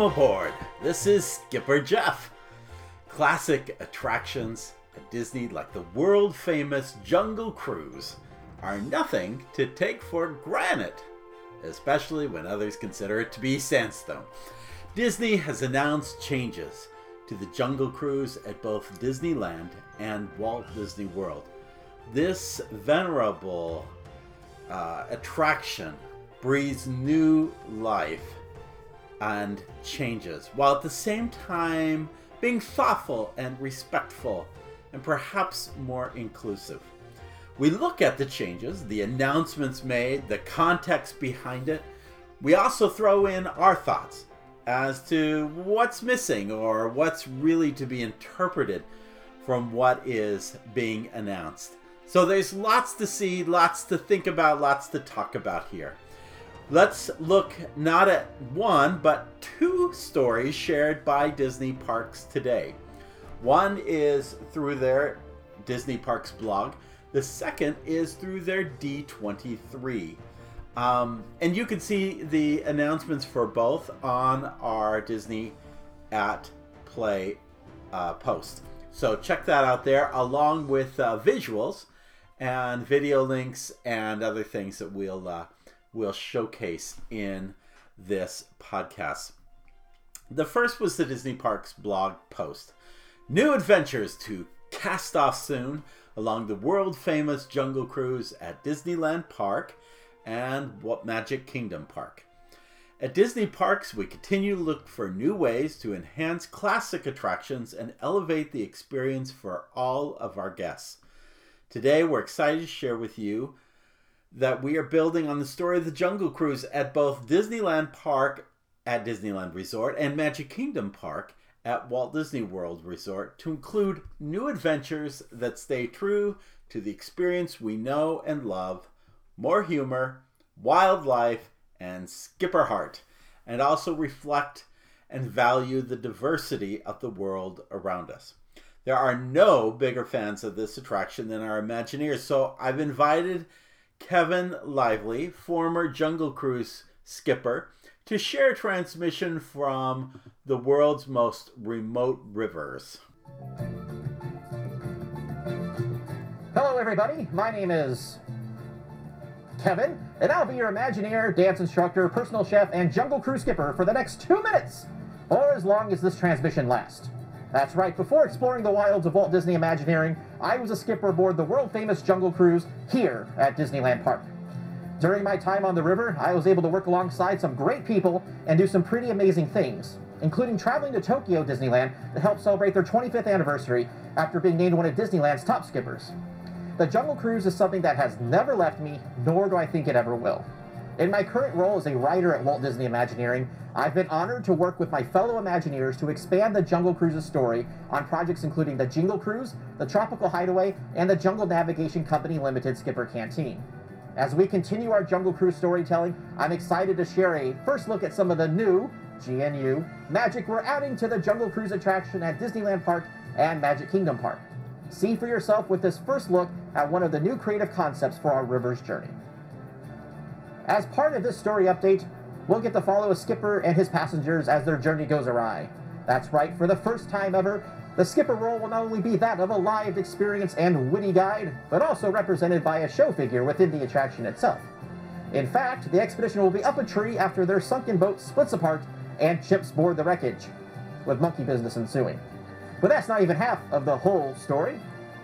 Welcome aboard. This is Skipper Jeff. Classic attractions at Disney, like the world famous Jungle Cruise, are nothing to take for granted, especially when others consider it to be sandstone. Disney has announced changes to the Jungle Cruise at both Disneyland and Walt Disney World. This venerable uh, attraction breathes new life and changes, while at the same time being thoughtful and respectful and perhaps more inclusive. We look at the changes, the announcements made, the context behind it. We also throw in our thoughts as to what's missing or what's really to be interpreted from what is being announced. So there's lots to see, lots to think about, lots to talk about here. Let's look not at one, but two stories shared by Disney Parks today. One is through their Disney Parks blog, the second is through their D23. Um, and you can see the announcements for both on our Disney at Play uh, post. So check that out there, along with uh, visuals and video links and other things that we'll uh, we'll showcase in this podcast. The first was the Disney Parks blog post. New adventures to cast off soon along the world famous Jungle Cruise at Disneyland Park and What Magic Kingdom Park. At Disney Parks, we continue to look for new ways to enhance classic attractions and elevate the experience for all of our guests. Today, we're excited to share with you that we are building on the story of the Jungle Cruise at both Disneyland Park at Disneyland Resort and Magic Kingdom Park at Walt Disney World Resort to include new adventures that stay true to the experience we know and love, more humor, wildlife, and skipper heart, and also reflect and value the diversity of the world around us. There are no bigger fans of this attraction than our Imagineers, so I've invited Kevin Lively, former Jungle Cruise skipper, to share transmission from the world's most remote rivers. Hello, everybody. My name is Kevin, and I'll be your Imagineer, dance instructor, personal chef, and Jungle Cruise skipper for the next two minutes, or as long as this transmission lasts. That's right, before exploring the wilds of Walt Disney Imagineering, I was a skipper aboard the world famous Jungle Cruise here at Disneyland Park. During my time on the river, I was able to work alongside some great people and do some pretty amazing things, including traveling to Tokyo Disneyland to help celebrate their 25th anniversary after being named one of Disneyland's top skippers. The Jungle Cruise is something that has never left me, nor do I think it ever will. In my current role as a writer at Walt Disney Imagineering, I've been honored to work with my fellow Imagineers to expand the Jungle Cruise's story on projects including the Jingle Cruise, the Tropical Hideaway, and the Jungle Navigation Company Limited Skipper Canteen. As we continue our Jungle Cruise storytelling, I'm excited to share a first look at some of the new GNU magic we're adding to the Jungle Cruise attraction at Disneyland Park and Magic Kingdom Park. See for yourself with this first look at one of the new creative concepts for our river's journey. As part of this story update, we'll get to follow a skipper and his passengers as their journey goes awry. That's right, for the first time ever, the skipper role will not only be that of a lived experience and witty guide, but also represented by a show figure within the attraction itself. In fact, the expedition will be up a tree after their sunken boat splits apart and chips board the wreckage, with monkey business ensuing. But that's not even half of the whole story.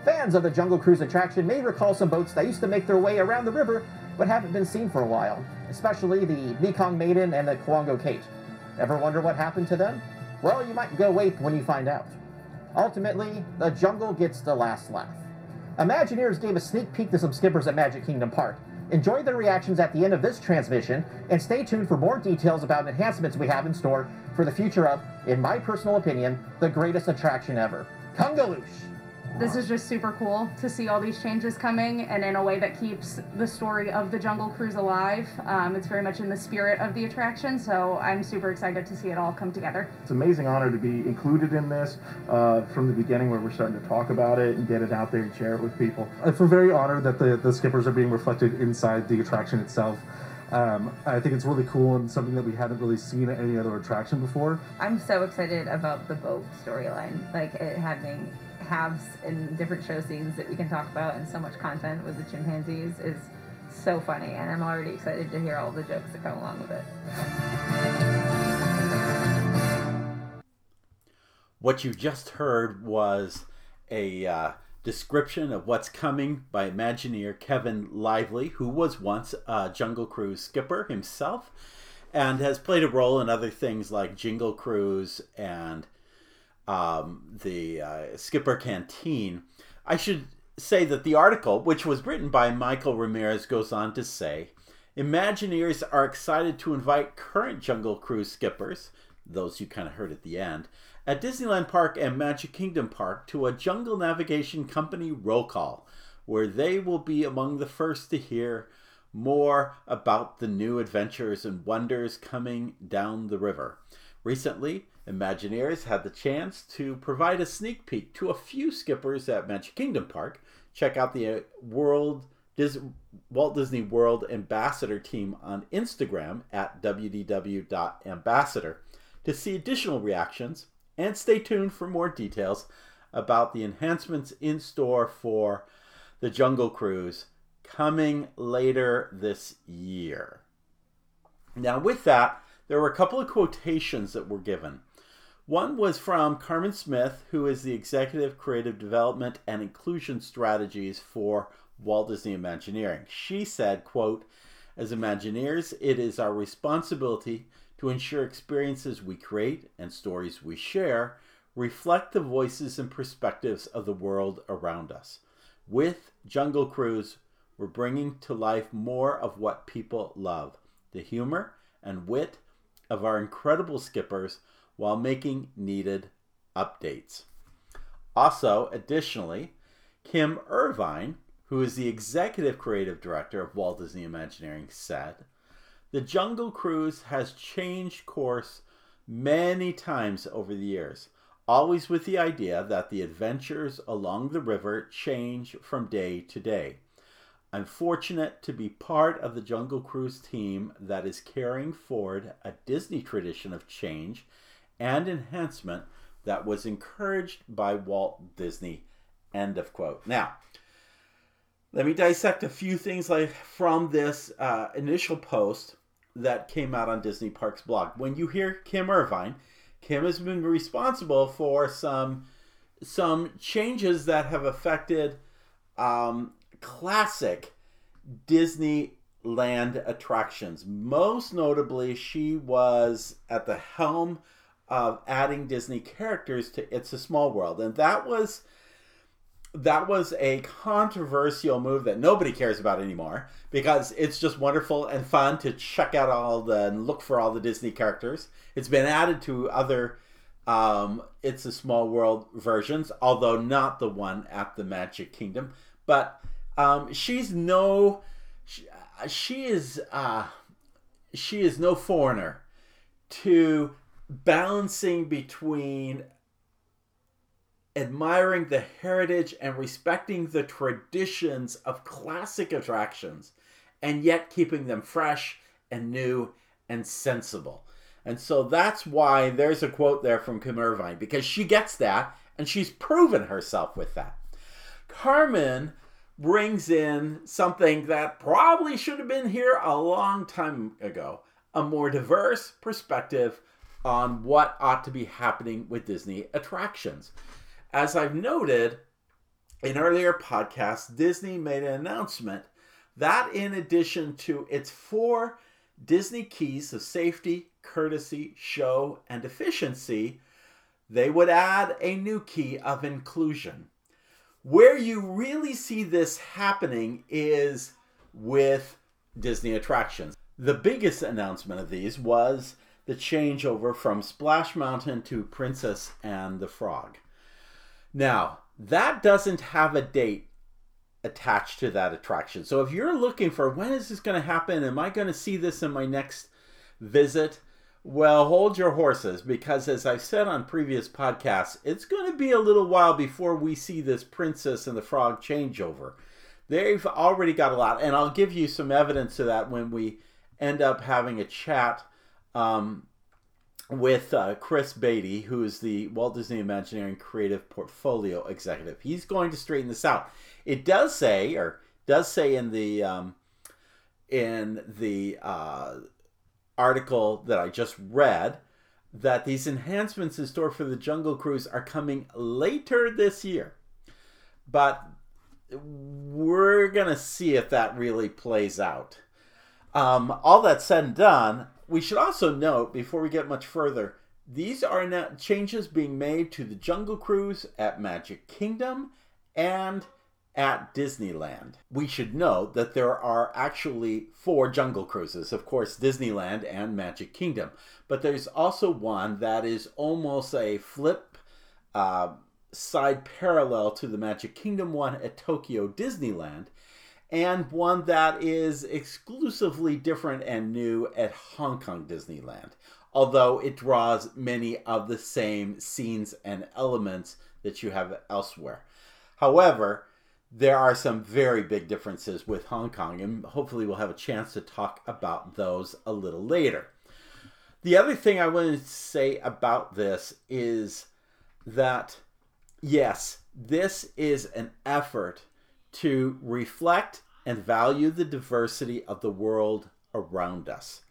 Fans of the Jungle Cruise attraction may recall some boats that used to make their way around the river but haven't been seen for a while, especially the Mekong Maiden and the Kawango Kate. Ever wonder what happened to them? Well, you might go wait when you find out. Ultimately, the jungle gets the last laugh. Imagineers gave a sneak peek to some skippers at Magic Kingdom Park. Enjoy their reactions at the end of this transmission, and stay tuned for more details about enhancements we have in store for the future of, in my personal opinion, the greatest attraction ever. Kungaloosh! This is just super cool to see all these changes coming and in a way that keeps the story of the Jungle Cruise alive. Um, it's very much in the spirit of the attraction, so I'm super excited to see it all come together. It's an amazing honor to be included in this uh, from the beginning where we're starting to talk about it and get it out there and share it with people. I feel very honored that the, the skippers are being reflected inside the attraction itself. Um, I think it's really cool and something that we haven't really seen at any other attraction before. I'm so excited about the boat storyline, like it having halves and different show scenes that we can talk about, and so much content with the chimpanzees is so funny, and I'm already excited to hear all the jokes that come along with it. What you just heard was a uh, description of what's coming by Imagineer Kevin Lively, who was once a Jungle Cruise skipper himself and has played a role in other things like Jingle Cruise and um, the uh, Skipper Canteen. I should say that the article, which was written by Michael Ramirez, goes on to say Imagineers are excited to invite current Jungle Cruise skippers, those you kind of heard at the end, at Disneyland Park and Magic Kingdom Park to a Jungle Navigation Company roll call, where they will be among the first to hear more about the new adventures and wonders coming down the river. Recently, Imagineers had the chance to provide a sneak peek to a few skippers at Magic Kingdom Park. Check out the uh, World Dis- Walt Disney World Ambassador team on Instagram at wdw.ambassador to see additional reactions and stay tuned for more details about the enhancements in store for the Jungle Cruise coming later this year. Now, with that, there were a couple of quotations that were given. One was from Carmen Smith, who is the Executive Creative Development and Inclusion Strategies for Walt Disney Imagineering. She said, quote, as Imagineers, it is our responsibility to ensure experiences we create and stories we share reflect the voices and perspectives of the world around us. With Jungle Cruise, we're bringing to life more of what people love the humor and wit of our incredible skippers while making needed updates. Also, additionally, Kim Irvine, who is the executive creative director of Walt Disney Imagineering, said, The Jungle Cruise has changed course many times over the years, always with the idea that the adventures along the river change from day to day. I'm fortunate to be part of the Jungle Cruise team that is carrying forward a Disney tradition of change and enhancement that was encouraged by Walt Disney. End of quote. Now, let me dissect a few things like from this uh, initial post that came out on Disney Parks blog. When you hear Kim Irvine, Kim has been responsible for some some changes that have affected um, classic Disneyland attractions. Most notably, she was at the helm of adding Disney characters to It's a Small World, and that was that was a controversial move that nobody cares about anymore because it's just wonderful and fun to check out all the and look for all the Disney characters. It's been added to other um, It's a Small World versions, although not the one at the Magic Kingdom. But um, she's no, she, she is uh, she is no foreigner to balancing between admiring the heritage and respecting the traditions of classic attractions and yet keeping them fresh and new and sensible. And so that's why there's a quote there from Kim Irvine because she gets that and she's proven herself with that. Carmen brings in something that probably should have been here a long time ago a more diverse perspective on what ought to be happening with Disney attractions. As I've noted in earlier podcasts, Disney made an announcement that in addition to its four Disney keys of safety, courtesy, show, and efficiency, they would add a new key of inclusion. Where you really see this happening is with Disney attractions. The biggest announcement of these was the changeover from Splash Mountain to Princess and the Frog. Now, that doesn't have a date attached to that attraction. So if you're looking for when is this going to happen? Am I going to see this in my next visit? Well, hold your horses because, as I've said on previous podcasts, it's going to be a little while before we see this Princess and the Frog changeover. They've already got a lot, and I'll give you some evidence of that when we end up having a chat um, with uh, Chris Beatty, who is the Walt Disney Imagineering Creative Portfolio Executive. He's going to straighten this out. It does say, or does say in the um, in the uh, article that I just read, that these enhancements in store for the Jungle Cruise are coming later this year. But we're to see if that really plays out. Um, all that said and done, we should also note before we get much further, these are now changes being made to the Jungle Cruise at Magic Kingdom and at Disneyland. We should note that there are actually four Jungle Cruises, of course, Disneyland and Magic Kingdom, but there's also one that is almost a flip uh, side parallel to the Magic Kingdom one at Tokyo Disneyland, and one that is exclusively different and new at Hong Kong Disneyland, although it draws many of the same scenes and elements that you have elsewhere. However, there are some very big differences with Hong Kong, and hopefully we'll have a chance to talk about those a little later. The other thing I wanted to say about this is that, yes, this is an effort to reflect and value the diversity of the world around us.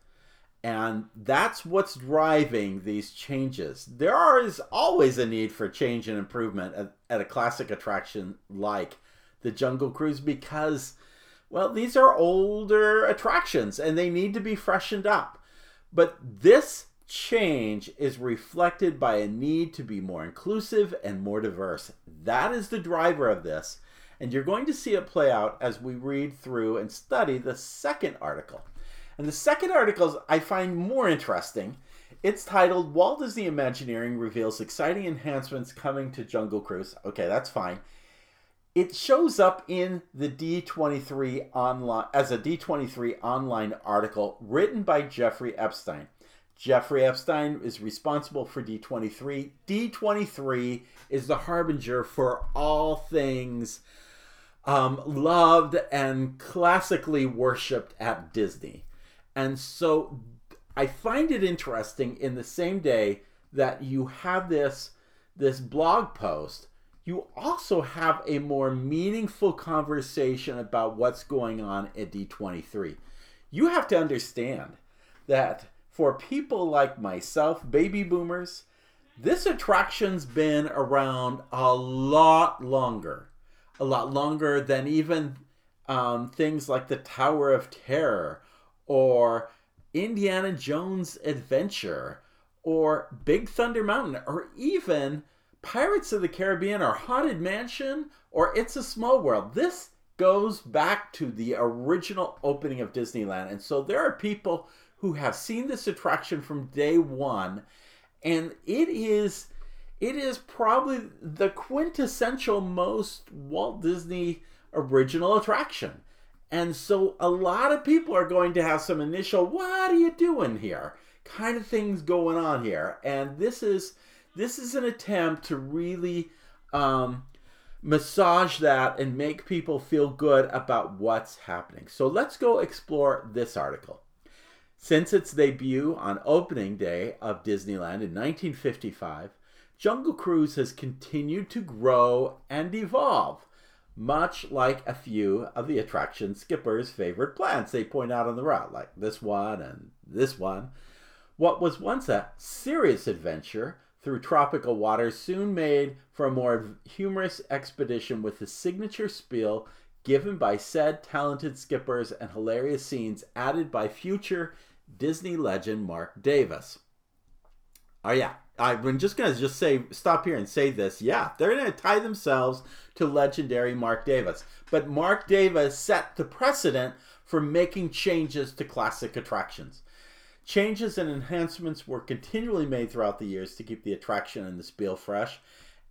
And that's what's driving these changes. There is always a need for change and improvement at, at a classic attraction like the Jungle Cruise because, well, these are older attractions and they need to be freshened up. But this change is reflected by a need to be more inclusive and more diverse. That is the driver of this. And you're going to see it play out as we read through and study the second article. And the second article I find more interesting. It's titled Walt Disney Imagineering Reveals Exciting Enhancements Coming to Jungle Cruise. Okay, that's fine. It shows up in the D23 online as a D23 online article written by Jeffrey Epstein. Jeffrey Epstein is responsible for D23. D23 is the harbinger for all things um, loved and classically worshipped at Disney. And so I find it interesting in the same day that you have this this blog post, you also have a more meaningful conversation about what's going on at D23. You have to understand that for people like myself, baby boomers, this attraction's been around a lot longer a lot longer than even um, things like the Tower of Terror or Indiana Jones Adventure or Big Thunder Mountain or even Pirates of the Caribbean or Haunted Mansion or It's a Small World. This goes back to the original opening of Disneyland. And so there are people who have seen this attraction from day one and it is it is probably the quintessential most Walt Disney original attraction. And so a lot of people are going to have some initial what are you doing here kind of things going on here. And this is this is an attempt to really um, massage that and make people feel good about what's happening. So let's go explore this article. Since its debut on opening day of Disneyland in 1955, Jungle Cruise has continued to grow and evolve, much like a few of the attraction skippers' favorite plants they point out on the route, like this one and this one. What was once a serious adventure through tropical waters soon made for a more humorous expedition with the signature spiel given by said talented skippers and hilarious scenes added by future Disney legend Marc Davis. Oh yeah, I'm just gonna just say stop here and say this. Yeah, they're gonna tie themselves to legendary Marc Davis, but Marc Davis set the precedent for making changes to classic attractions. Changes and enhancements were continually made throughout the years to keep the attraction and the spiel fresh.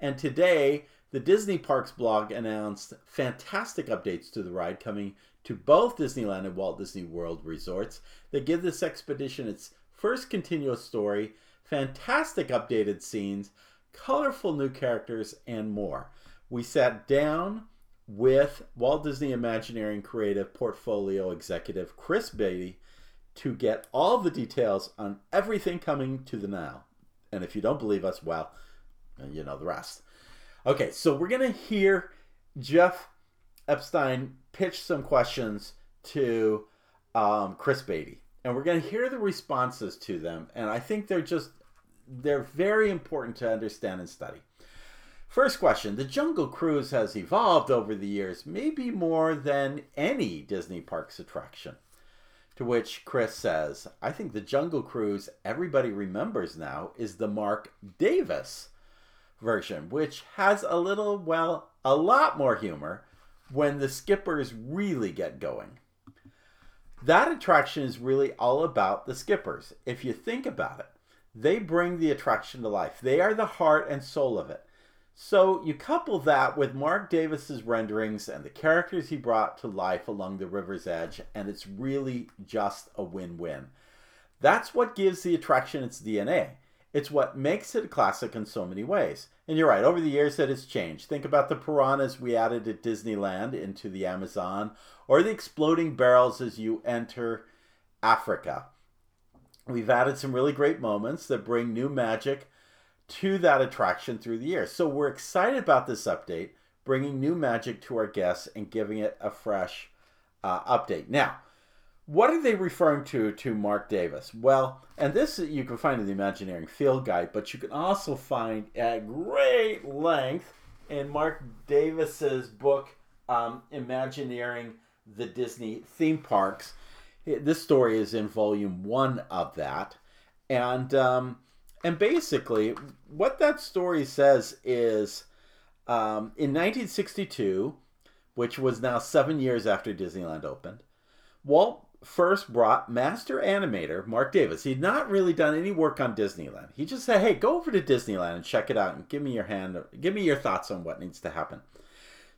And today, the Disney Parks blog announced fantastic updates to the ride coming to both Disneyland and Walt Disney World resorts that give this expedition its first continuous story fantastic updated scenes, colorful new characters, and more. We sat down with Walt Disney Imagineering Creative Portfolio Executive Chris Beatty to get all the details on everything coming to the now. And if you don't believe us, well, you know the rest. Okay, so we're going to hear Jeff Epstein pitch some questions to um, Chris Beatty. And we're going to hear the responses to them. And I think they're just, they're very important to understand and study. First question The Jungle Cruise has evolved over the years, maybe more than any Disney Parks attraction. To which Chris says, I think the Jungle Cruise everybody remembers now is the Marc Davis version, which has a little, well, a lot more humor when the skippers really get going. That attraction is really all about the skippers. If you think about it, they bring the attraction to life. They are the heart and soul of it. So you couple that with Marc Davis's renderings and the characters he brought to life along the river's edge, and it's really just a win-win. That's what gives the attraction its DNA. It's what makes it a classic in so many ways. And you're right, over the years it has changed. Think about the piranhas we added at Disneyland into the Amazon, or the exploding barrels as you enter Africa. We've added some really great moments that bring new magic to that attraction through the years. So we're excited about this update, bringing new magic to our guests and giving it a fresh uh, update. Now, what are they referring to to Marc Davis? Well, and this you can find in the Imagineering Field Guide, but you can also find at great length in Marc Davis's book, um, Imagineering the Disney Theme Parks. This story is in volume one of that, and um, and basically, what that story says is um, in 1962, which was now seven years after Disneyland opened, Walt first brought master animator Marc Davis. He'd not really done any work on Disneyland. He just said, "Hey, go over to Disneyland and check it out, and give me your hand, give me your thoughts on what needs to happen."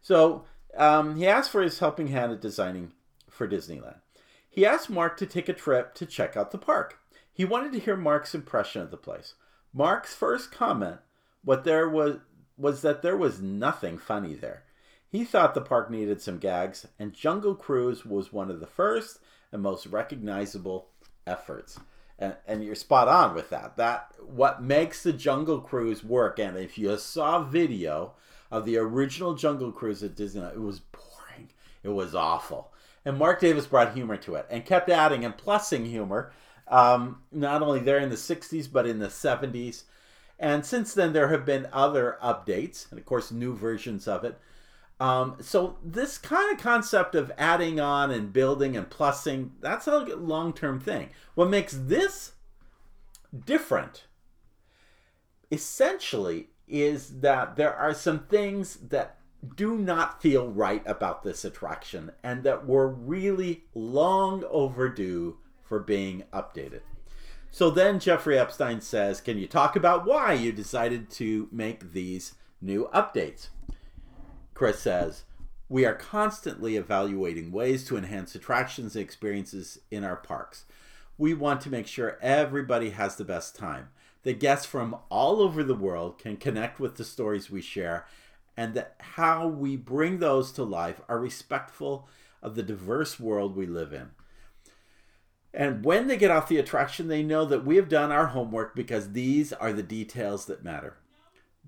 So um, he asked for his helping hand at designing for Disneyland. He asked Marc to take a trip to check out the park. He wanted to hear Marc's impression of the place. Marc's first comment what there was was that there was nothing funny there. He thought the park needed some gags, and Jungle Cruise was one of the first and most recognizable efforts. And, and you're spot on with that. That what makes the Jungle Cruise work. And if you saw video of the original Jungle Cruise at Disneyland, it was boring. It was awful. And Marc Davis brought humor to it and kept adding and plussing humor um, not only there in the 60s, but in the 70s. And since then, there have been other updates, and of course, new versions of it. Um, so, this kind of concept of adding on and building and plussing, that's a long term thing. What makes this different, essentially, is that there are some things that do not feel right about this attraction and that were really long overdue for being updated. So then Jeffrey Epstein says, Can you talk about why you decided to make these new updates? Chris says, We are constantly evaluating ways to enhance attractions and experiences in our parks. We want to make sure everybody has the best time. The guests from all over the world can connect with the stories we share, and that how we bring those to life are respectful of the diverse world we live in. And when they get off the attraction, they know that we have done our homework because these are the details that matter.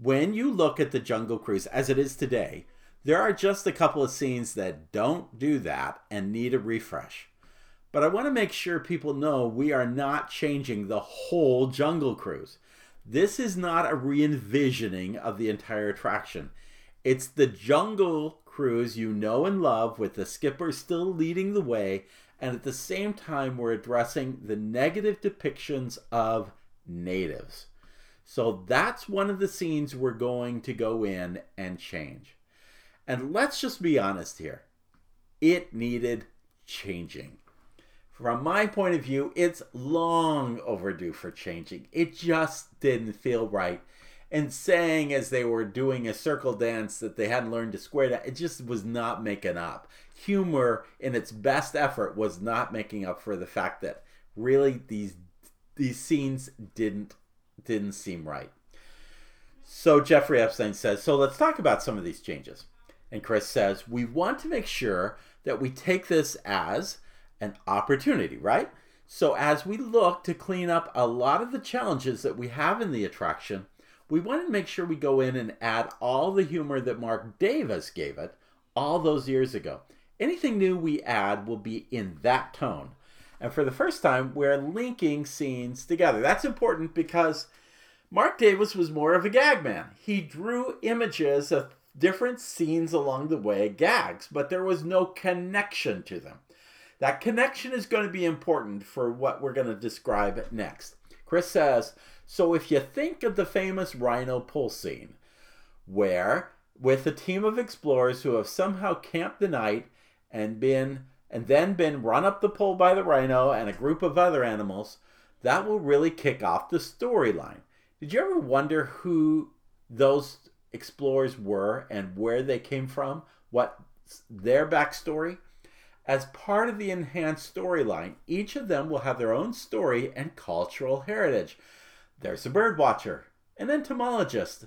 When you look at the Jungle Cruise as it is today, there are just a couple of scenes that don't do that and need a refresh. But I want to make sure people know we are not changing the whole Jungle Cruise. This is not a re envisioning of the entire attraction. It's the Jungle Cruise you know and love, with the skipper still leading the way and at the same time we're addressing the negative depictions of natives. So that's one of the scenes we're going to go in and change. And let's just be honest here. It needed changing. From my point of view, it's long overdue for changing. It just didn't feel right. And saying as they were doing a circle dance that they hadn't learned to square that, it just was not making up humor in its best effort was not making up for the fact that really these these scenes didn't didn't seem right. So Jeffrey Epstein says, so let's talk about some of these changes. And Chris says, we want to make sure that we take this as an opportunity, right? So, as we look to clean up a lot of the challenges that we have in the attraction, we want to make sure we go in and add all the humor that Marc Davis gave it all those years ago. Anything new we add will be in that tone. And for the first time, we're linking scenes together. That's important because Marc Davis was more of a gag man. He drew images of different scenes along the way, gags, but there was no connection to them. That connection is going to be important for what we're going to describe next. Chris says, so if you think of the famous rhino pull scene, where with a team of explorers who have somehow camped the night and been and then been run up the pole by the rhino and a group of other animals, that will really kick off the storyline. Did you ever wonder who those explorers were and where they came from? What their backstory? As part of the enhanced storyline, each of them will have their own story and cultural heritage. There's a bird watcher, an entomologist,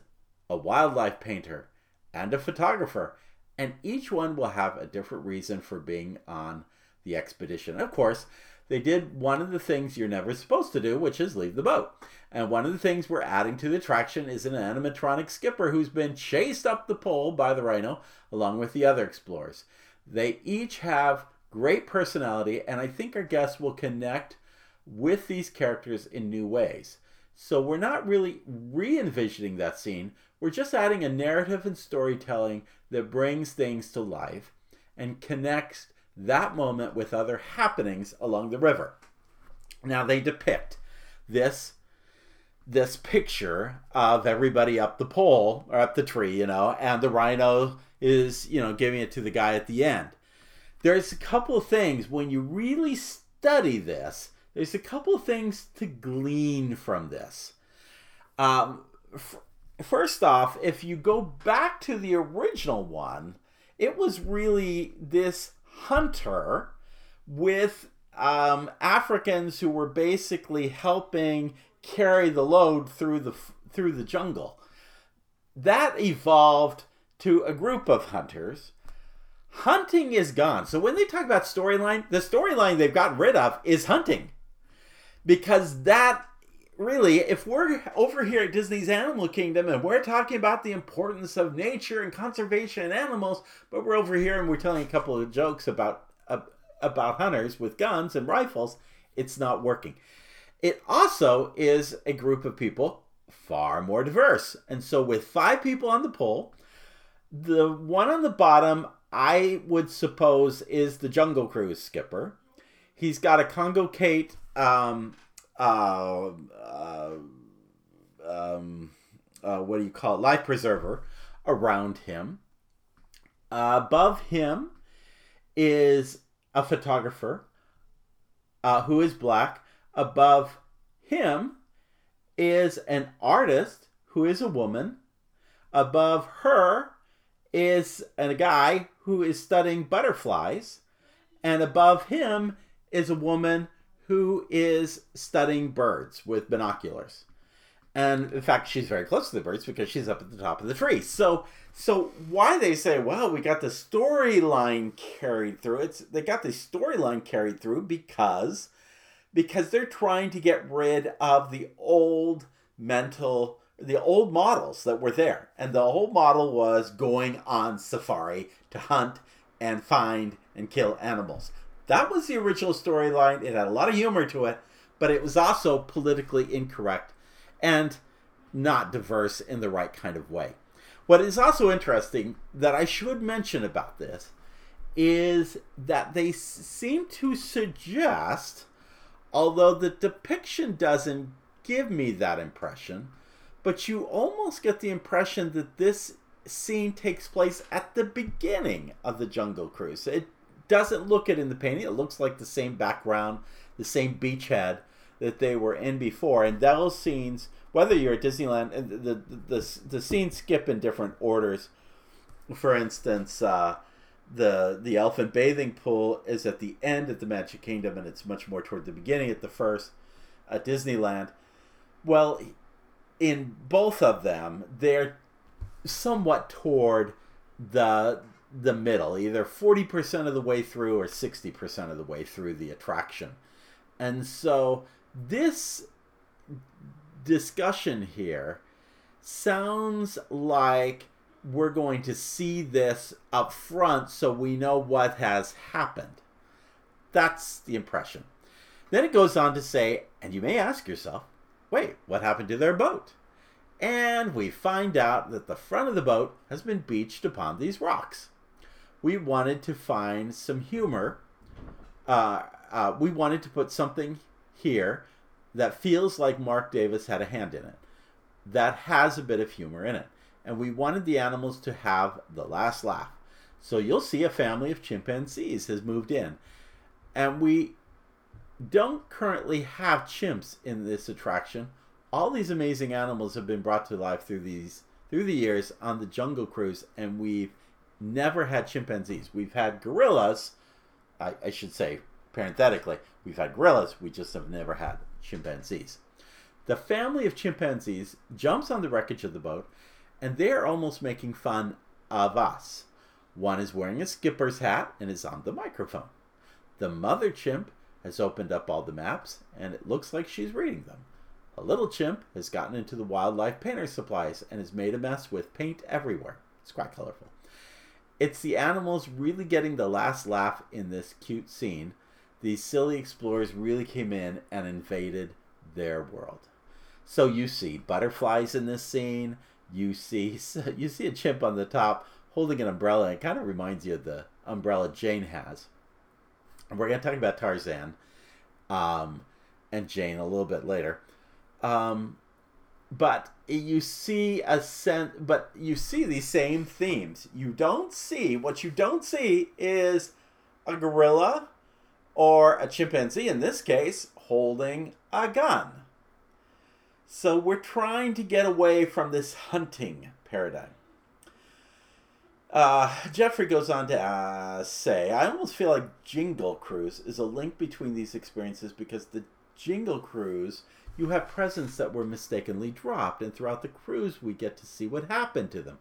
a wildlife painter, and a photographer, and each one will have a different reason for being on the expedition. Of course, they did one of the things you're never supposed to do, which is leave the boat. And one of the things we're adding to the attraction is an animatronic skipper who's been chased up the pole by the rhino along with the other explorers. They each have great personality, and I think our guests will connect with these characters in new ways. So we're not really re envisioning that scene, we're just adding a narrative and storytelling that brings things to life and connects that moment with other happenings along the river. Now they depict this this picture of everybody up the pole or up the tree, you know, and the rhino is, you know, giving it to the guy at the end. There's a couple of things when you really study this, there's a couple things to glean from this. Um, f- first off, if you go back to the original one, it was really this hunter with um, Africans who were basically helping carry the load through the through the jungle. That evolved to a group of hunters. Hunting is gone. So when they talk about storyline, the storyline they've gotten rid of is hunting. Because that really, if we're over here at Disney's Animal Kingdom and we're talking about the importance of nature and conservation and animals, but we're over here and we're telling a couple of jokes about about hunters with guns and rifles, it's not working. It also is a group of people far more diverse. And so with five people on the pole, the one on the bottom I would suppose is the Jungle Cruise skipper. He's got a Congo Kate um, uh, uh, um, uh, what do you call it? Life preserver around him. above him is a photographer uh, who is black. Above him is an artist who is a woman. Above her is a guy who is studying butterflies. And above him is a woman who is studying birds with binoculars. And in fact, she's very close to the birds because she's up at the top of the tree. So, so why they say, "Well, we got the storyline carried through"? It's they got the storyline carried through because because they're trying to get rid of the old mental the old models that were there. And the old model was going on safari to hunt and find and kill animals. That was the original storyline. It had a lot of humor to it, but it was also politically incorrect and not diverse in the right kind of way. What is also interesting that I should mention about this is that they seem to suggest, although the depiction doesn't give me that impression, but you almost get the impression that this scene takes place at the beginning of the Jungle Cruise. It doesn't look it in the painting. It looks like the same background, the same beachhead that they were in before. And those scenes, whether you're at Disneyland, the the the, the scenes skip in different orders. For instance, uh, the the elephant bathing pool is at the end at the Magic Kingdom, and it's much more toward the beginning at the first at Disneyland. Well, in both of them, they're somewhat toward the the middle, either 40% of the way through or 60% of the way through the attraction. And so this discussion here sounds like we're going to see this up front so we know what has happened. That's the impression. Then it goes on to say, and you may ask yourself, wait, what happened to their boat? And we find out that the front of the boat has been beached upon these rocks. We wanted to find some humor. Uh, uh, we wanted to put something here that feels like Marc Davis had a hand in it, that has a bit of humor in it. And we wanted the animals to have the last laugh. So you'll see a family of chimpanzees has moved in. And we don't currently have chimps in this attraction. All these amazing animals have been brought to life through these through the years on the Jungle Cruise, and we've never had chimpanzees. We've had gorillas, I, I should say parenthetically, we've had gorillas, we just have never had chimpanzees. The family of chimpanzees jumps on the wreckage of the boat, and they're almost making fun of us. One is wearing a skipper's hat and is on the microphone. The mother chimp has opened up all the maps, and it looks like she's reading them. A little chimp has gotten into the wildlife painter supplies and has made a mess with paint everywhere. It's quite colorful. It's the animals really getting the last laugh in this cute scene. These silly explorers really came in and invaded their world. So you see butterflies in this scene. You see you see a chimp on the top holding an umbrella. It kind of reminds you of the umbrella Jane has. And we're going to talk about Tarzan um, and Jane a little bit later. Um, but you see a sense, but you see these same themes. You don't see what you don't see is a gorilla or a chimpanzee in this case holding a gun. So we're trying to get away from this hunting paradigm. Uh, Jeffrey goes on to uh, say, I almost feel like Jingle Cruise is a link between these experiences because the Jingle Cruise, you have presents that were mistakenly dropped, and throughout the cruise, we get to see what happened to them.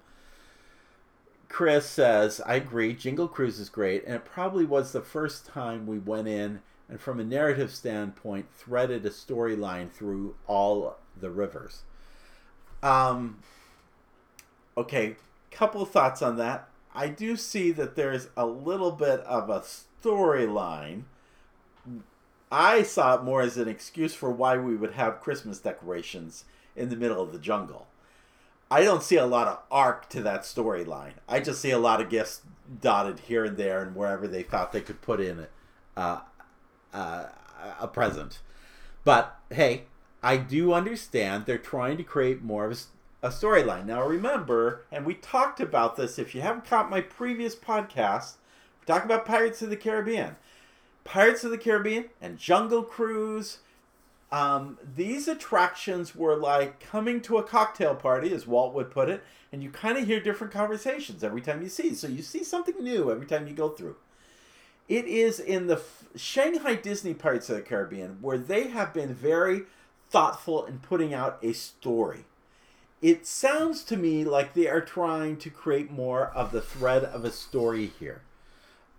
Chris says, I agree, Jingle Cruise is great, and it probably was the first time we went in and, from a narrative standpoint, threaded a storyline through all the rivers. Um, okay, couple thoughts on that. I do see that there's a little bit of a storyline. I saw it more as an excuse for why we would have Christmas decorations in the middle of the jungle. I don't see a lot of arc to that storyline. I just see a lot of gifts dotted here and there and wherever they thought they could put in uh, uh, a present. But hey, I do understand they're trying to create more of a, storyline. Now remember, and we talked about this. If you haven't caught my previous podcast, we about Pirates of the Caribbean, Pirates of the Caribbean, and Jungle Cruise um, these attractions were like coming to a cocktail party, as Walt would put it, and you kind of hear different conversations every time you see. So you see something new every time you go through. It is in the F- Shanghai Disney Pirates of the Caribbean where they have been very thoughtful in putting out a story. It sounds to me like they are trying to create more of the thread of a story here.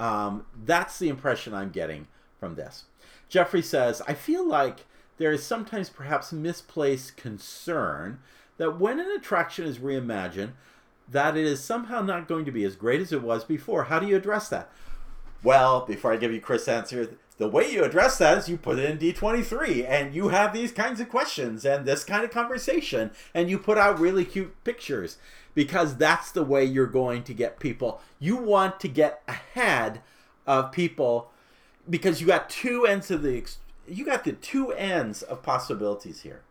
Um, that's the impression I'm getting from this. Jeffrey says, I feel like there is sometimes perhaps misplaced concern that when an attraction is reimagined, that it is somehow not going to be as great as it was before. How do you address that? Well, before I give you Chris' answer, the way you address that is you put it in D23 and you have these kinds of questions and this kind of conversation and you put out really cute pictures because that's the way you're going to get people. You want to get ahead of people because you got two ends of the you got the two ends of possibilities here.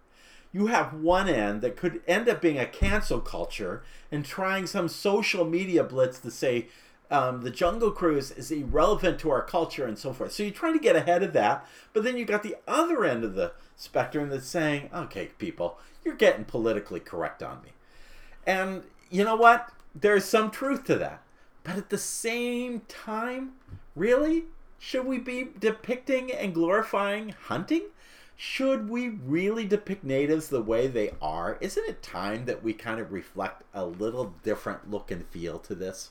You have one end that could end up being a cancel culture and trying some social media blitz to say um, the Jungle Cruise is irrelevant to our culture and so forth. So you're trying to get ahead of that, but then you've got the other end of the spectrum that's saying, okay, people, you're getting politically correct on me. And you know what? There's some truth to that. But at the same time, really? Should we be depicting and glorifying hunting? Should we really depict natives the way they are? Isn't it time that we kind of reflect a little different look and feel to this?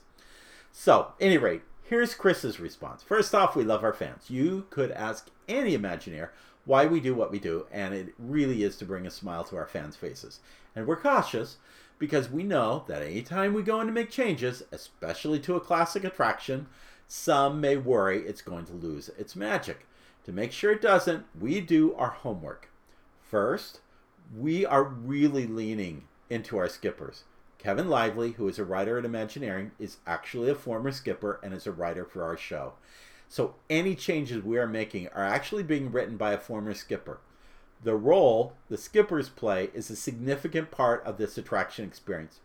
So, any rate, Here's Chris's response. First off, we love our fans. You could ask any Imagineer why we do what we do, and it really is to bring a smile to our fans' faces. And we're cautious because we know that anytime we go in to make changes, especially to a classic attraction, some may worry it's going to lose its magic. To make sure it doesn't, we do our homework. First, we are really leaning into our skippers. Kevin Lively, who is a writer at Imagineering, is actually a former skipper and is a writer for our show. So any changes we are making are actually being written by a former skipper. The role the skippers play is a significant part of this attraction experience.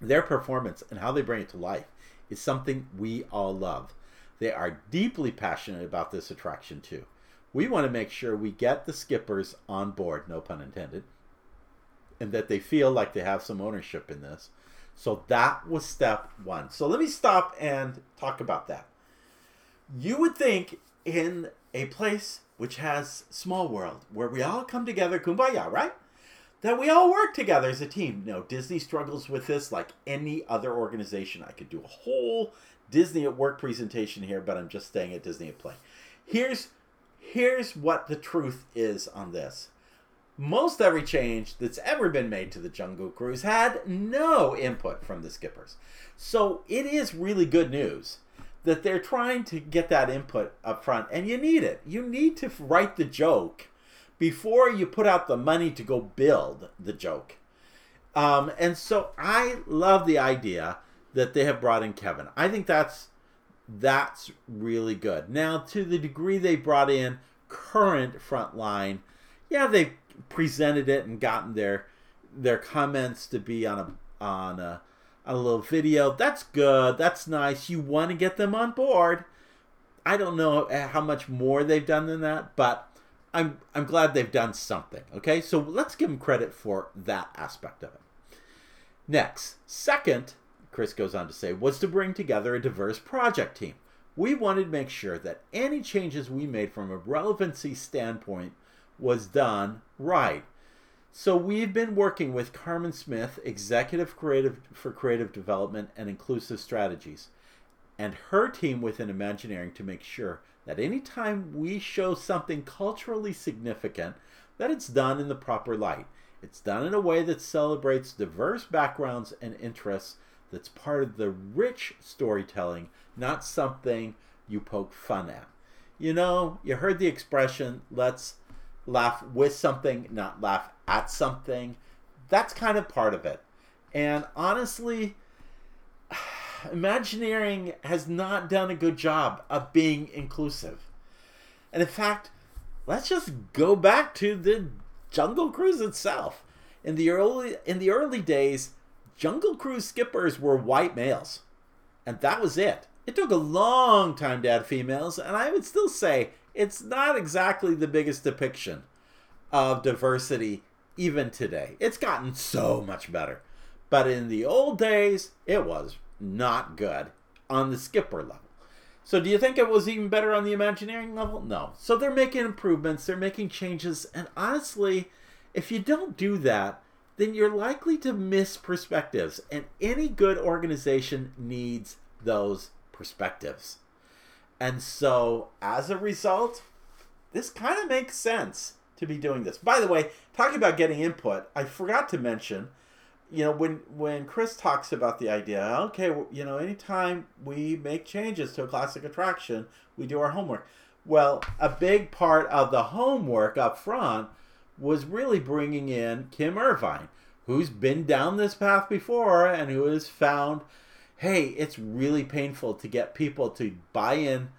Their performance and how they bring it to life is something we all love. They are deeply passionate about this attraction too. We want to make sure we get the skippers on board, no pun intended, and that they feel like they have some ownership in this. So that was step one. So let me stop and talk about that. You would think in a place which has small world where we all come together, kumbaya, right? That we all work together as a team. No, Disney struggles with this like any other organization. I could do a whole Disney at work presentation here, but I'm just staying at Disney at play. Here's here's what the truth is on this. Most every change that's ever been made to the Jungle Cruise had no input from the skippers. So it is really good news that they're trying to get that input up front, and you need it. You need to write the joke before you put out the money to go build the joke. Um, and so I love the idea that they have brought in Kevin. I think that's that's really good. Now, to the degree they brought in current frontline, yeah, they presented it and gotten their their comments to be on a on a, on a little video. That's good. That's nice. You want to get them on board. I don't know how much more they've done than that, but I'm I'm glad they've done something. Okay, so let's give them credit for that aspect of it. Next, second, Chris goes on to say, was to bring together a diverse project team. We wanted to make sure that any changes we made from a relevancy standpoint was done right. So we've been working with Carmen Smith, executive creative for creative development and inclusive strategies, and her team within Imagineering to make sure that anytime we show something culturally significant, that it's done in the proper light. It's done in a way that celebrates diverse backgrounds and interests that's part of the rich storytelling, not something you poke fun at. You know, you heard the expression, let's laugh with something, not laugh at something. That's kind of part of it. And honestly, Imagineering has not done a good job of being inclusive. And in fact, let's just go back to the Jungle Cruise itself. In the early in the early days, Jungle Cruise skippers were white males. And that was it. It took a long time to add females, and I would still say it's not exactly the biggest depiction of diversity even today. It's gotten so much better. But in the old days, it was not good on the skipper level. So do you think it was even better on the Imagineering level? No. So they're making improvements, they're making changes, and honestly, if you don't do that, then you're likely to miss perspectives. And any good organization needs those perspectives. And so, as a result, this kind of makes sense to be doing this. By the way, talking about getting input, I forgot to mention, you know, when when Chris talks about the idea, okay, you know, anytime we make changes to a classic attraction, we do our homework. Well, a big part of the homework up front was really bringing in Kim Irvine, who's been down this path before and who has found, hey, it's really painful to get people to buy in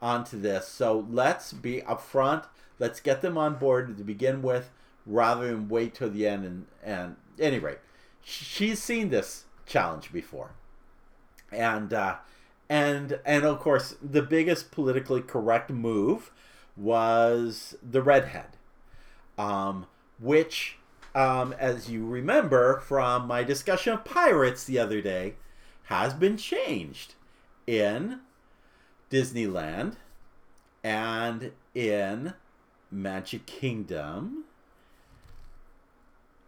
onto this. So let's be upfront. Let's get them on board to begin with rather than wait till the end. And, and any rate, she's seen this challenge before. And, uh, and, and of course, the biggest politically correct move was the redhead um, which, um, as you remember from my discussion of pirates the other day, has been changed in Disneyland and in Magic Kingdom,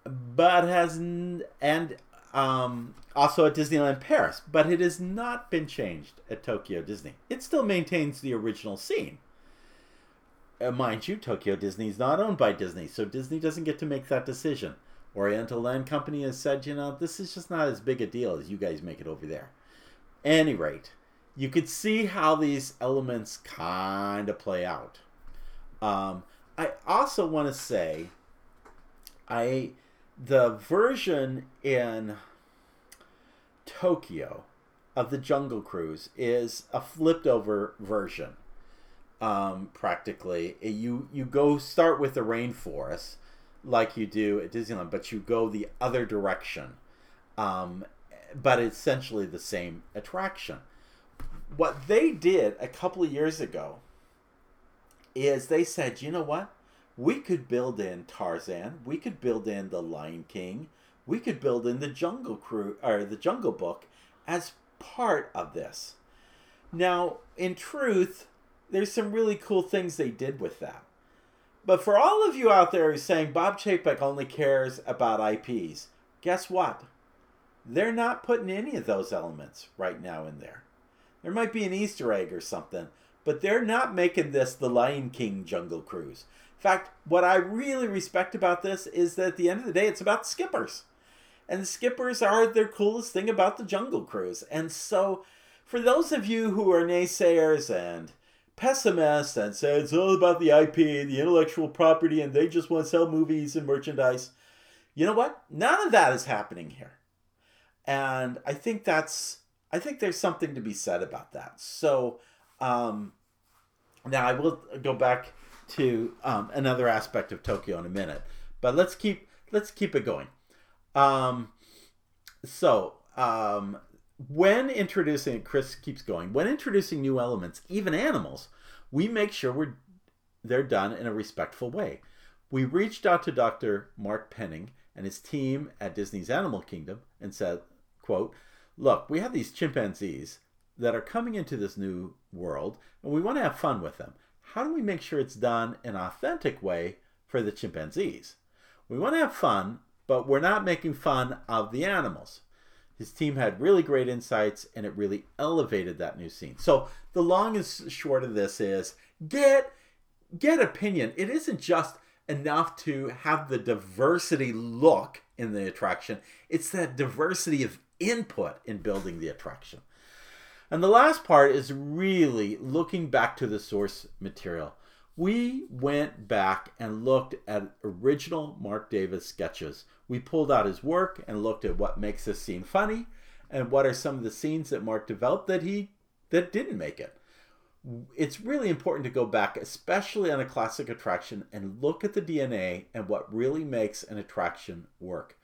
but has and um, also at Disneyland Paris, but it has not been changed at Tokyo Disney. It still maintains the original scene. Uh, mind you, Tokyo Disney is not owned by Disney, so Disney doesn't get to make that decision. Oriental Land Company has said, you know, this is just not as big a deal as you guys make it over there. Any rate, you could see how these elements kind of play out. Um, I also want to say, I the version in Tokyo of the Jungle Cruise is a flipped over version. Um, practically, you you go start with the rainforest like you do at Disneyland, but you go the other direction. Um, but essentially the same attraction. What they did a couple of years ago is they said, you know what? We could build in Tarzan, we could build in the Lion King, we could build in the Jungle Crew or the Jungle Book as part of this. Now, in truth, there's some really cool things they did with that. But for all of you out there who's saying Bob Chapek only cares about IPs, guess what? They're not putting any of those elements right now in there. There might be an Easter egg or something, but they're not making this the Lion King Jungle Cruise. In fact, what I really respect about this is that at the end of the day, it's about skippers. And skippers are the coolest thing about the Jungle Cruise. And so, for those of you who are naysayers and pessimists and say it's all about the IP, the intellectual property, and they just want to sell movies and merchandise, you know what? None of that is happening here. And I think that's, I think there's something to be said about that. So, um, now I will go back to um, another aspect of Tokyo in a minute, but let's keep let's keep it going. Um, so um, when introducing, Chris keeps going. When introducing new elements, even animals, we make sure we're they're done in a respectful way. We reached out to Dr. Mark Penning and his team at Disney's Animal Kingdom and said, "quote Look, we have these chimpanzees that are coming into this new world, and we want to have fun with them. How do we make sure it's done in an authentic way for the chimpanzees? We want to have fun, but we're not making fun of the animals. His team had really great insights and it really elevated that new scene. So the long and short of this is get get opinion. It isn't just enough to have the diversity look in the attraction. It's that diversity of input in building the attraction. And the last part is really looking back to the source material. We went back and looked at original Marc Davis sketches. We pulled out his work and looked at what makes this scene funny and what are some of the scenes that Marc developed that he that didn't make it. It's really important to go back, especially on a classic attraction, and look at the DNA and what really makes an attraction work.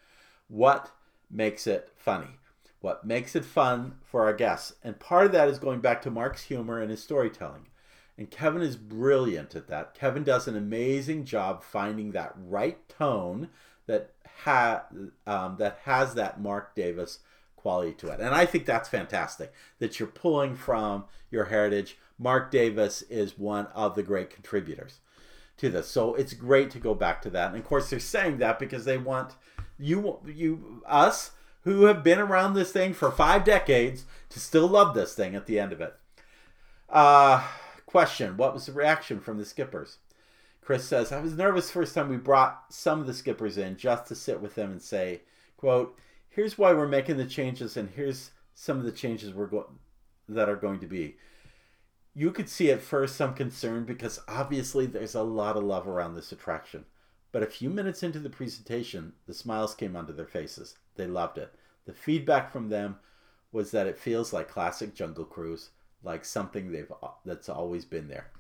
What makes it funny? what makes it fun for our guests. And part of that is going back to Marc's humor and his storytelling. And Kevin is brilliant at that. Kevin does an amazing job finding that right tone that ha- um, that has that Marc Davis quality to it. And I think that's fantastic that you're pulling from your heritage. Marc Davis is one of the great contributors to this. So it's great to go back to that. And of course they're saying that because they want you you us who have been around this thing for five decades to still love this thing at the end of it. Uh, question What was the reaction from the skippers? Chris says, I was nervous first time we brought some of the skippers in just to sit with them and say, quote, here's why we're making the changes and here's some of the changes we're that are going to be. You could see at first some concern because obviously there's a lot of love around this attraction. But a few minutes into the presentation, the smiles came onto their faces. They loved it. The feedback from them was that it feels like classic Jungle Cruise, like something they've uh, that's always been there.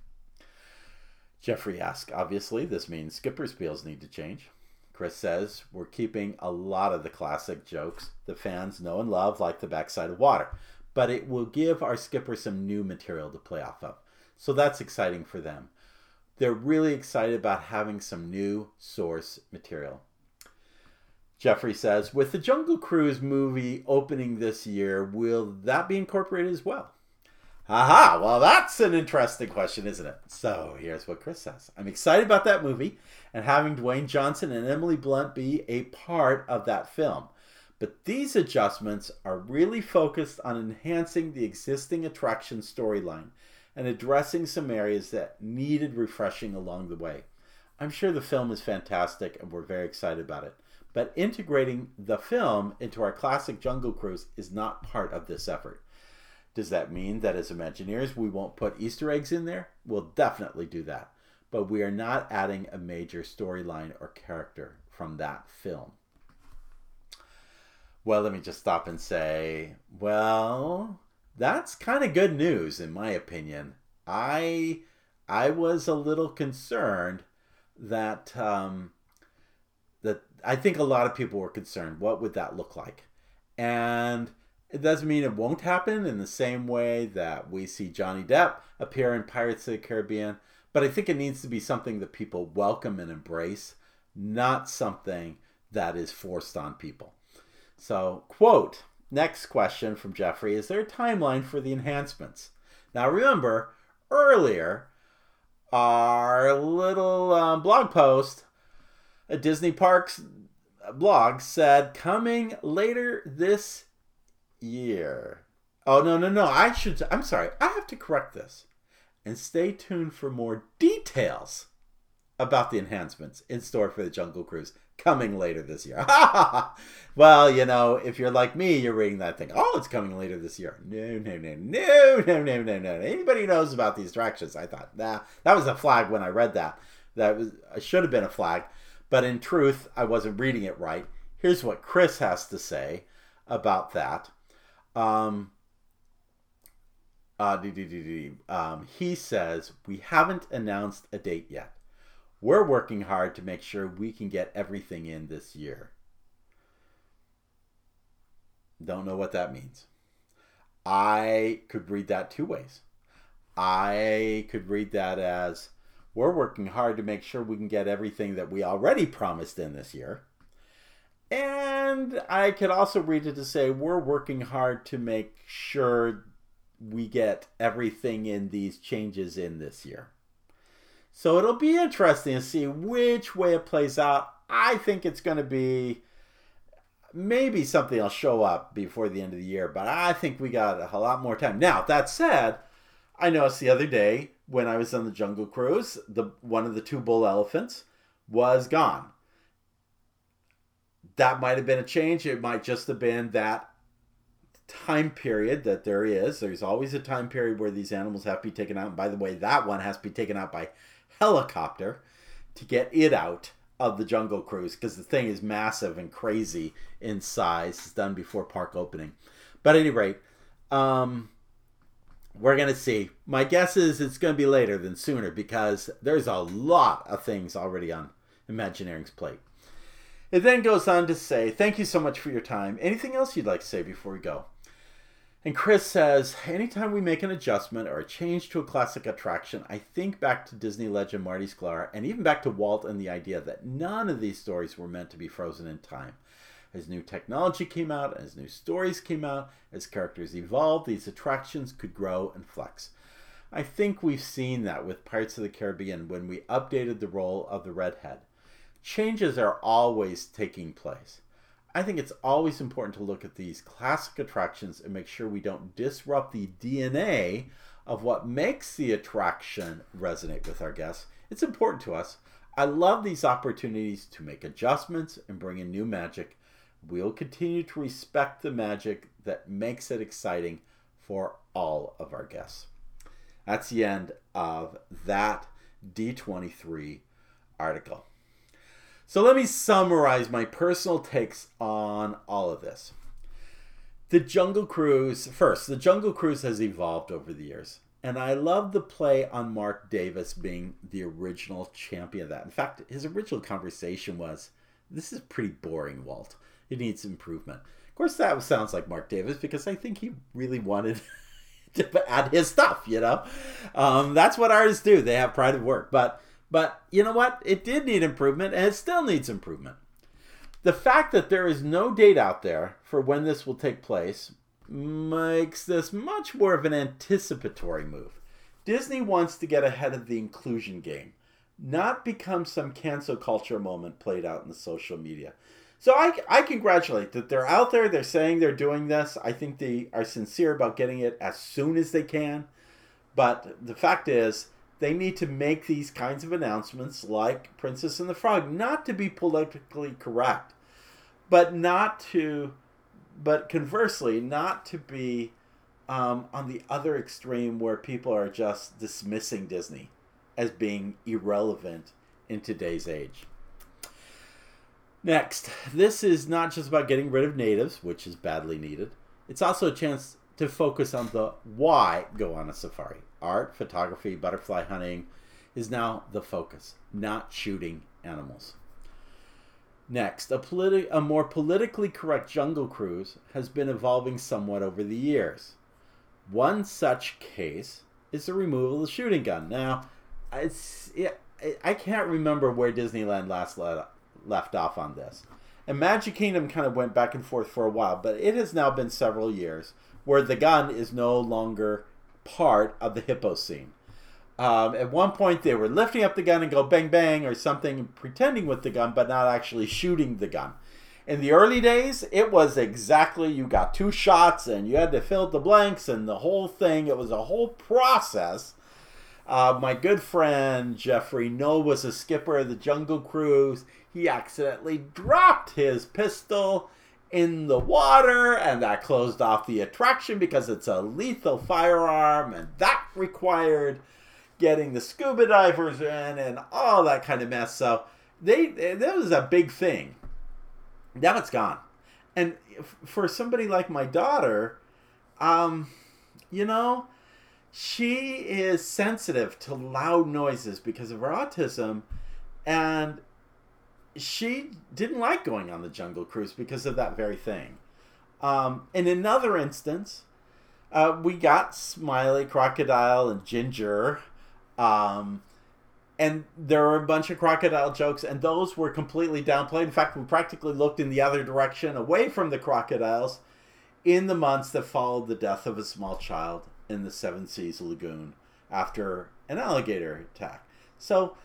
Jeffrey asks, obviously, this means skipper spiels need to change. Chris says, we're keeping a lot of the classic jokes the fans know and love, like the backside of water, but it will give our skipper some new material to play off of. So that's exciting for them. They're really excited about having some new source material. Jeffrey says, with the Jungle Cruise movie opening this year, will that be incorporated as well? Aha, well, that's an interesting question, isn't it? So here's what Chris says I'm excited about that movie and having Dwayne Johnson and Emily Blunt be a part of that film. But these adjustments are really focused on enhancing the existing attraction storyline and addressing some areas that needed refreshing along the way. I'm sure the film is fantastic and we're very excited about it. But integrating the film into our classic Jungle Cruise is not part of this effort. Does that mean that as Imagineers we won't put Easter eggs in there? We'll definitely do that. But we are not adding a major storyline or character from that film. Well, let me just stop and say, well, that's kind of good news in my opinion. I I was a little concerned that um, that I think a lot of people were concerned. What would that look like? And it doesn't mean it won't happen in the same way that we see Johnny Depp appear in Pirates of the Caribbean, but I think it needs to be something that people welcome and embrace, not something that is forced on people. So, quote, next question from Jeffrey Is there a timeline for the enhancements? Now, remember, earlier, our little um, blog post a Disney Parks blog said coming later this year. Oh no no no! I should. I'm sorry. I have to correct this, and stay tuned for more details about the enhancements in store for the Jungle Cruise coming later this year. well, you know, if you're like me, you're reading that thing. Oh, it's coming later this year. No, no, no, no, no, no, no, no. Anybody knows about these directions? I thought, nah, that was a flag when I read that. That was should have been a flag, but in truth, I wasn't reading it right. Here's what Chris has to say about that. Um, uh, um, he says, We haven't announced a date yet. We're working hard to make sure we can get everything in this year. Don't know what that means. I could read that two ways. I could read that as we're working hard to make sure we can get everything that we already promised in this year. And I could also read it to say we're working hard to make sure we get everything in these changes in this year. So it'll be interesting to see which way it plays out. I think it's going to be maybe something will show up before the end of the year, but I think we got a lot more time. Now, that said, I noticed the other day when I was on the Jungle Cruise, the one of the two bull elephants was gone. That might have been a change. It might just have been that time period that there is. There's always a time period where these animals have to be taken out. And by the way, that one has to be taken out by helicopter to get it out of the Jungle Cruise because the thing is massive and crazy in size. It's done before park opening. But at any rate, um, we're going to see. My guess is it's going to be later than sooner because there's a lot of things already on Imagineering's plate. It then goes on to say, Thank you so much for your time. Anything else you'd like to say before we go? And Chris says, Anytime we make an adjustment or a change to a classic attraction, I think back to Disney legend Marty Sklar and even back to Walt and the idea that none of these stories were meant to be frozen in time. As new technology came out, as new stories came out, as characters evolved, these attractions could grow and flex. I think we've seen that with Pirates of the Caribbean when we updated the role of the Redhead. Changes are always taking place. I think it's always important to look at these classic attractions and make sure we don't disrupt the DNA of what makes the attraction resonate with our guests. It's important to us. I love these opportunities to make adjustments and bring in new magic we'll continue to respect the magic that makes it exciting for all of our guests. That's the end of that D23 article. So let me summarize my personal takes on all of this. The Jungle Cruise, first, the Jungle Cruise has evolved over the years. And I love the play on Marc Davis being the original champion of that. In fact, his original conversation was this is pretty boring, Walt it needs improvement. Of course, that sounds like Marc Davis because I think he really wanted to add his stuff. You know, um, that's what artists do. They have pride of work, but but you know what? It did need improvement, and it still needs improvement. The fact that there is no date out there for when this will take place makes this much more of an anticipatory move. Disney wants to get ahead of the inclusion game, not become some cancel culture moment played out in the social media. So I, I congratulate that they're out there. They're saying they're doing this. I think they are sincere about getting it as soon as they can. But the fact is, they need to make these kinds of announcements like Princess and the Frog, not to be politically correct, but not to, but conversely, not to be um, on the other extreme where people are just dismissing Disney as being irrelevant in today's age. Next, this is not just about getting rid of natives, which is badly needed. It's also a chance to focus on the why go on a safari. Art, photography, butterfly hunting is now the focus, not shooting animals. Next, a, politi- a more politically correct jungle cruise has been evolving somewhat over the years. One such case is the removal of the shooting gun. Now, it's, it, I can't remember where Disneyland last let, left off on this. And Magic Kingdom kind of went back and forth for a while, but it has now been several years where the gun is no longer part of the hippo scene. Um, at one point, they were lifting up the gun and go bang bang or something, pretending with the gun, but not actually shooting the gun. In the early days, it was exactly you got two shots and you had to fill the blanks and the whole thing. It was a whole process. Uh, my good friend Jeffrey Noel was a skipper of the Jungle Cruise he accidentally dropped his pistol in the water, and that closed off the attraction because it's a lethal firearm, and that required getting the scuba divers in and all that kind of mess. So they that was a big thing. Now it's gone, and for somebody like my daughter, um, you know, she is sensitive to loud noises because of her autism, and she didn't like going on the Jungle Cruise because of that very thing. Um, in another instance, uh, we got Smiley, Crocodile, and Ginger. Um, and there were a bunch of crocodile jokes, and those were completely downplayed. In fact, we practically looked in the other direction, away from the crocodiles, in the months that followed the death of a small child in the Seven Seas Lagoon after an alligator attack. So,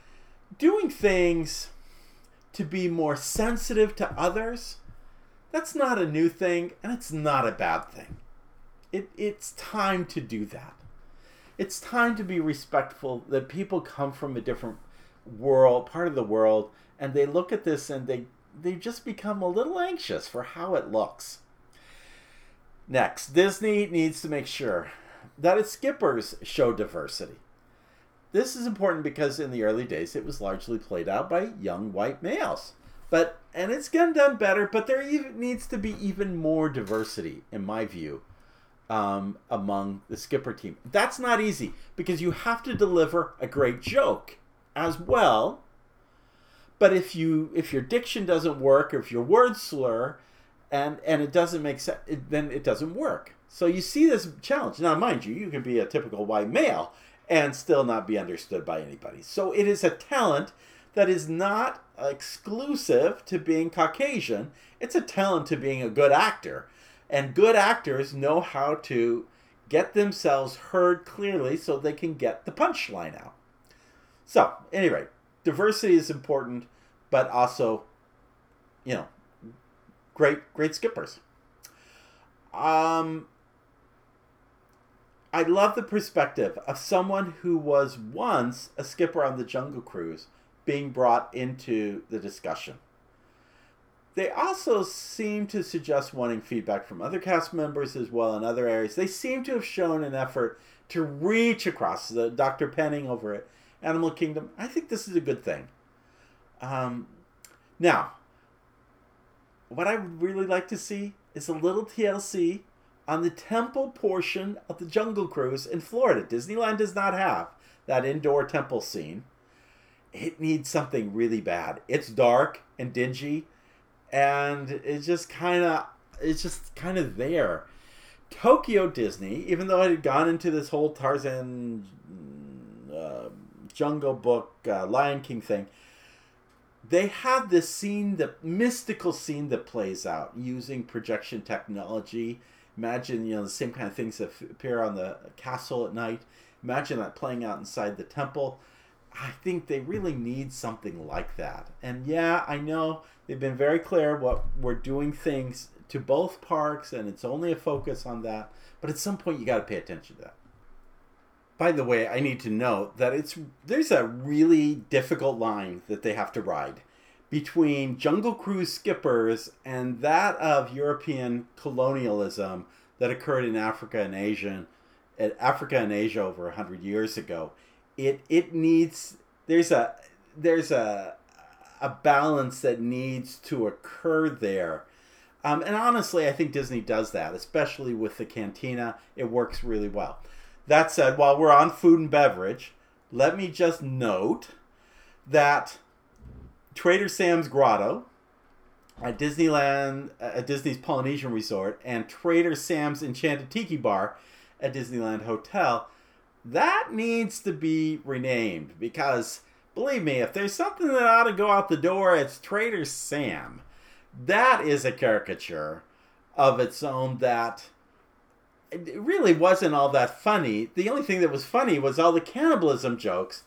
doing things to be more sensitive to others, that's not a new thing and it's not a bad thing. It, it's time to do that. It's time to be respectful that people come from a different world, part of the world, and they look at this and they, they just become a little anxious for how it looks. Next, Disney needs to make sure that its skippers show diversity. This is important because in the early days it was largely played out by young white males. But and it's getting done better, but there even needs to be even more diversity, in my view, um, among the skipper team. That's not easy because you have to deliver a great joke as well. But if you if your diction doesn't work, or if your words slur, and and it doesn't make sense, then it doesn't work. So you see this challenge. Now, mind you, you can be a typical white male and still not be understood by anybody. So it is a talent that is not exclusive to being Caucasian. It's a talent to being a good actor. And good actors know how to get themselves heard clearly so they can get the punchline out. So, anyway, diversity is important, but also, you know, great great skippers. Um, I love the perspective of someone who was once a skipper on the Jungle Cruise being brought into the discussion. They also seem to suggest wanting feedback from other cast members as well in other areas. They seem to have shown an effort to reach across the Dr. Penning over at Animal Kingdom. I think this is a good thing. Um, now, what I would really like to see is a little TLC on the temple portion of the Jungle Cruise in Florida. Disneyland does not have that indoor temple scene. It needs something really bad. It's dark and dingy, and it's just kind of it's just kind of there. Tokyo Disney, even though it had gone into this whole Tarzan uh, Jungle Book uh, Lion King thing, they have this scene, the mystical scene that plays out using projection technology Imagine, you know, the same kind of things that appear on the castle at night. Imagine that playing out inside the temple. I think they really need something like that. And yeah, I know They've been very clear what we're doing things to both parks, and it's only a focus on that. But at some point, you got to pay attention to that. By the way, I need to note that it's there's a really difficult line that they have to ride between Jungle Cruise skippers and that of European colonialism that occurred in Africa and Asia, Africa and Asia over hundred years ago. It it needs there's a there's a a balance that needs to occur there. Um, and honestly, I think Disney does that, especially with the cantina. It works really well. That said, while we're on food and beverage, let me just note that Trader Sam's Grotto at Disneyland, uh, at Disney's Polynesian Resort, and Trader Sam's Enchanted Tiki Bar at Disneyland Hotel, that needs to be renamed because believe me, if there's something that ought to go out the door, it's Trader Sam. That is a caricature of its own that it really wasn't all that funny. The only thing that was funny was all the cannibalism jokes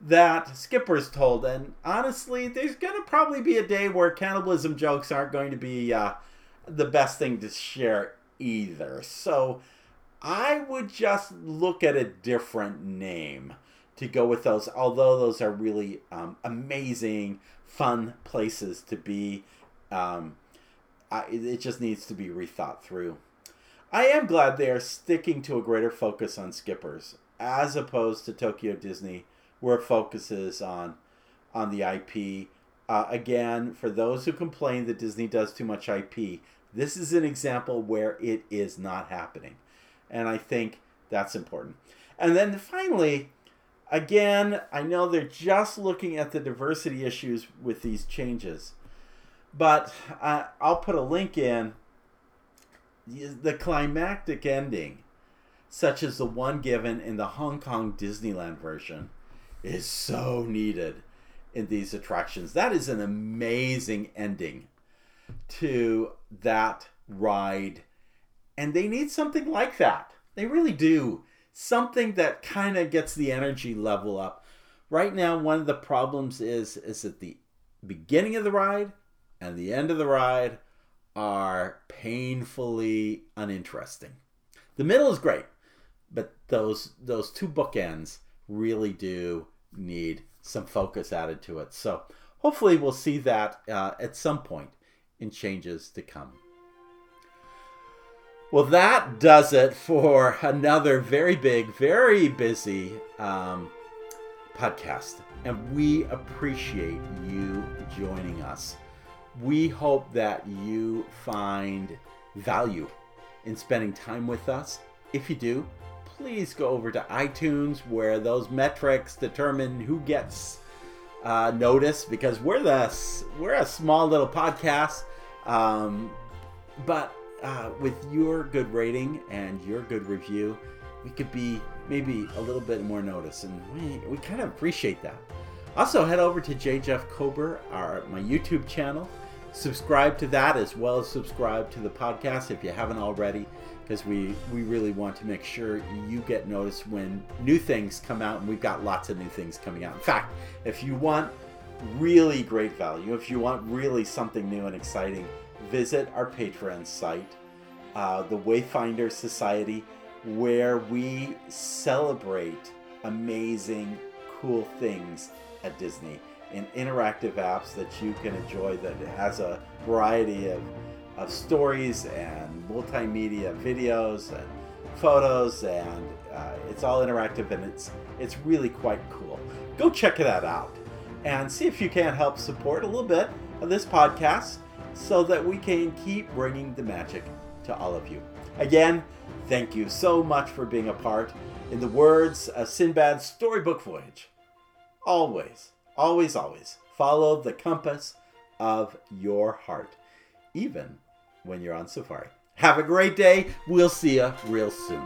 that Skipper's told. And honestly, there's going to probably be a day where cannibalism jokes aren't going to be uh, the best thing to share either. So I would just look at a different name to go with those, although those are really um, amazing, fun places to be. Um, I, it just needs to be rethought through. I am glad they are sticking to a greater focus on skippers as opposed to Tokyo Disney, where it focuses on on the IP. Uh, again, for those who complain that Disney does too much IP, this is an example where it is not happening, and I think that's important. And then finally, Again, I know they're just looking at the diversity issues with these changes, but uh, I'll put a link in. The climactic ending, such as the one given in the Hong Kong Disneyland version, is so needed in these attractions. That is an amazing ending to that ride. And they need something like that. They really do something that kind of gets the energy level up. Right now, one of the problems is is that the beginning of the ride and the end of the ride are painfully uninteresting. The middle is great, but those those two bookends really do need some focus added to it. So hopefully we'll see that uh, at some point in changes to come. Well, that does it for another very big, very busy um, podcast. And we appreciate you joining us. We hope that you find value in spending time with us. If you do, please go over to iTunes where those metrics determine who gets uh, notice because we're the we're a small little podcast, um, but uh, with your good rating and your good review, we could be maybe a little bit more noticed, and we, we kind of appreciate that. Also, head over to J. Jeff Kober, our my YouTube channel. Subscribe to that as well as subscribe to the podcast if you haven't already, because we we really want to make sure you get noticed when new things come out, and we've got lots of new things coming out. In fact, if you want really great value, if you want really something new and exciting visit our Patreon site, uh, the Wayfinder Society, where we celebrate amazing, cool things at Disney in interactive apps that you can enjoy that has a variety of, of stories and multimedia videos and photos and uh, it's all interactive and it's it's really quite cool go check that out and see if you can help support a little bit of this podcast so that we can keep bringing the magic to all of you. Again, thank you so much for being a part. In the words of Sindbad's storybook voyage, always, always, always follow the compass of your heart, even when you're on safari. Have a great day. We'll see you real soon.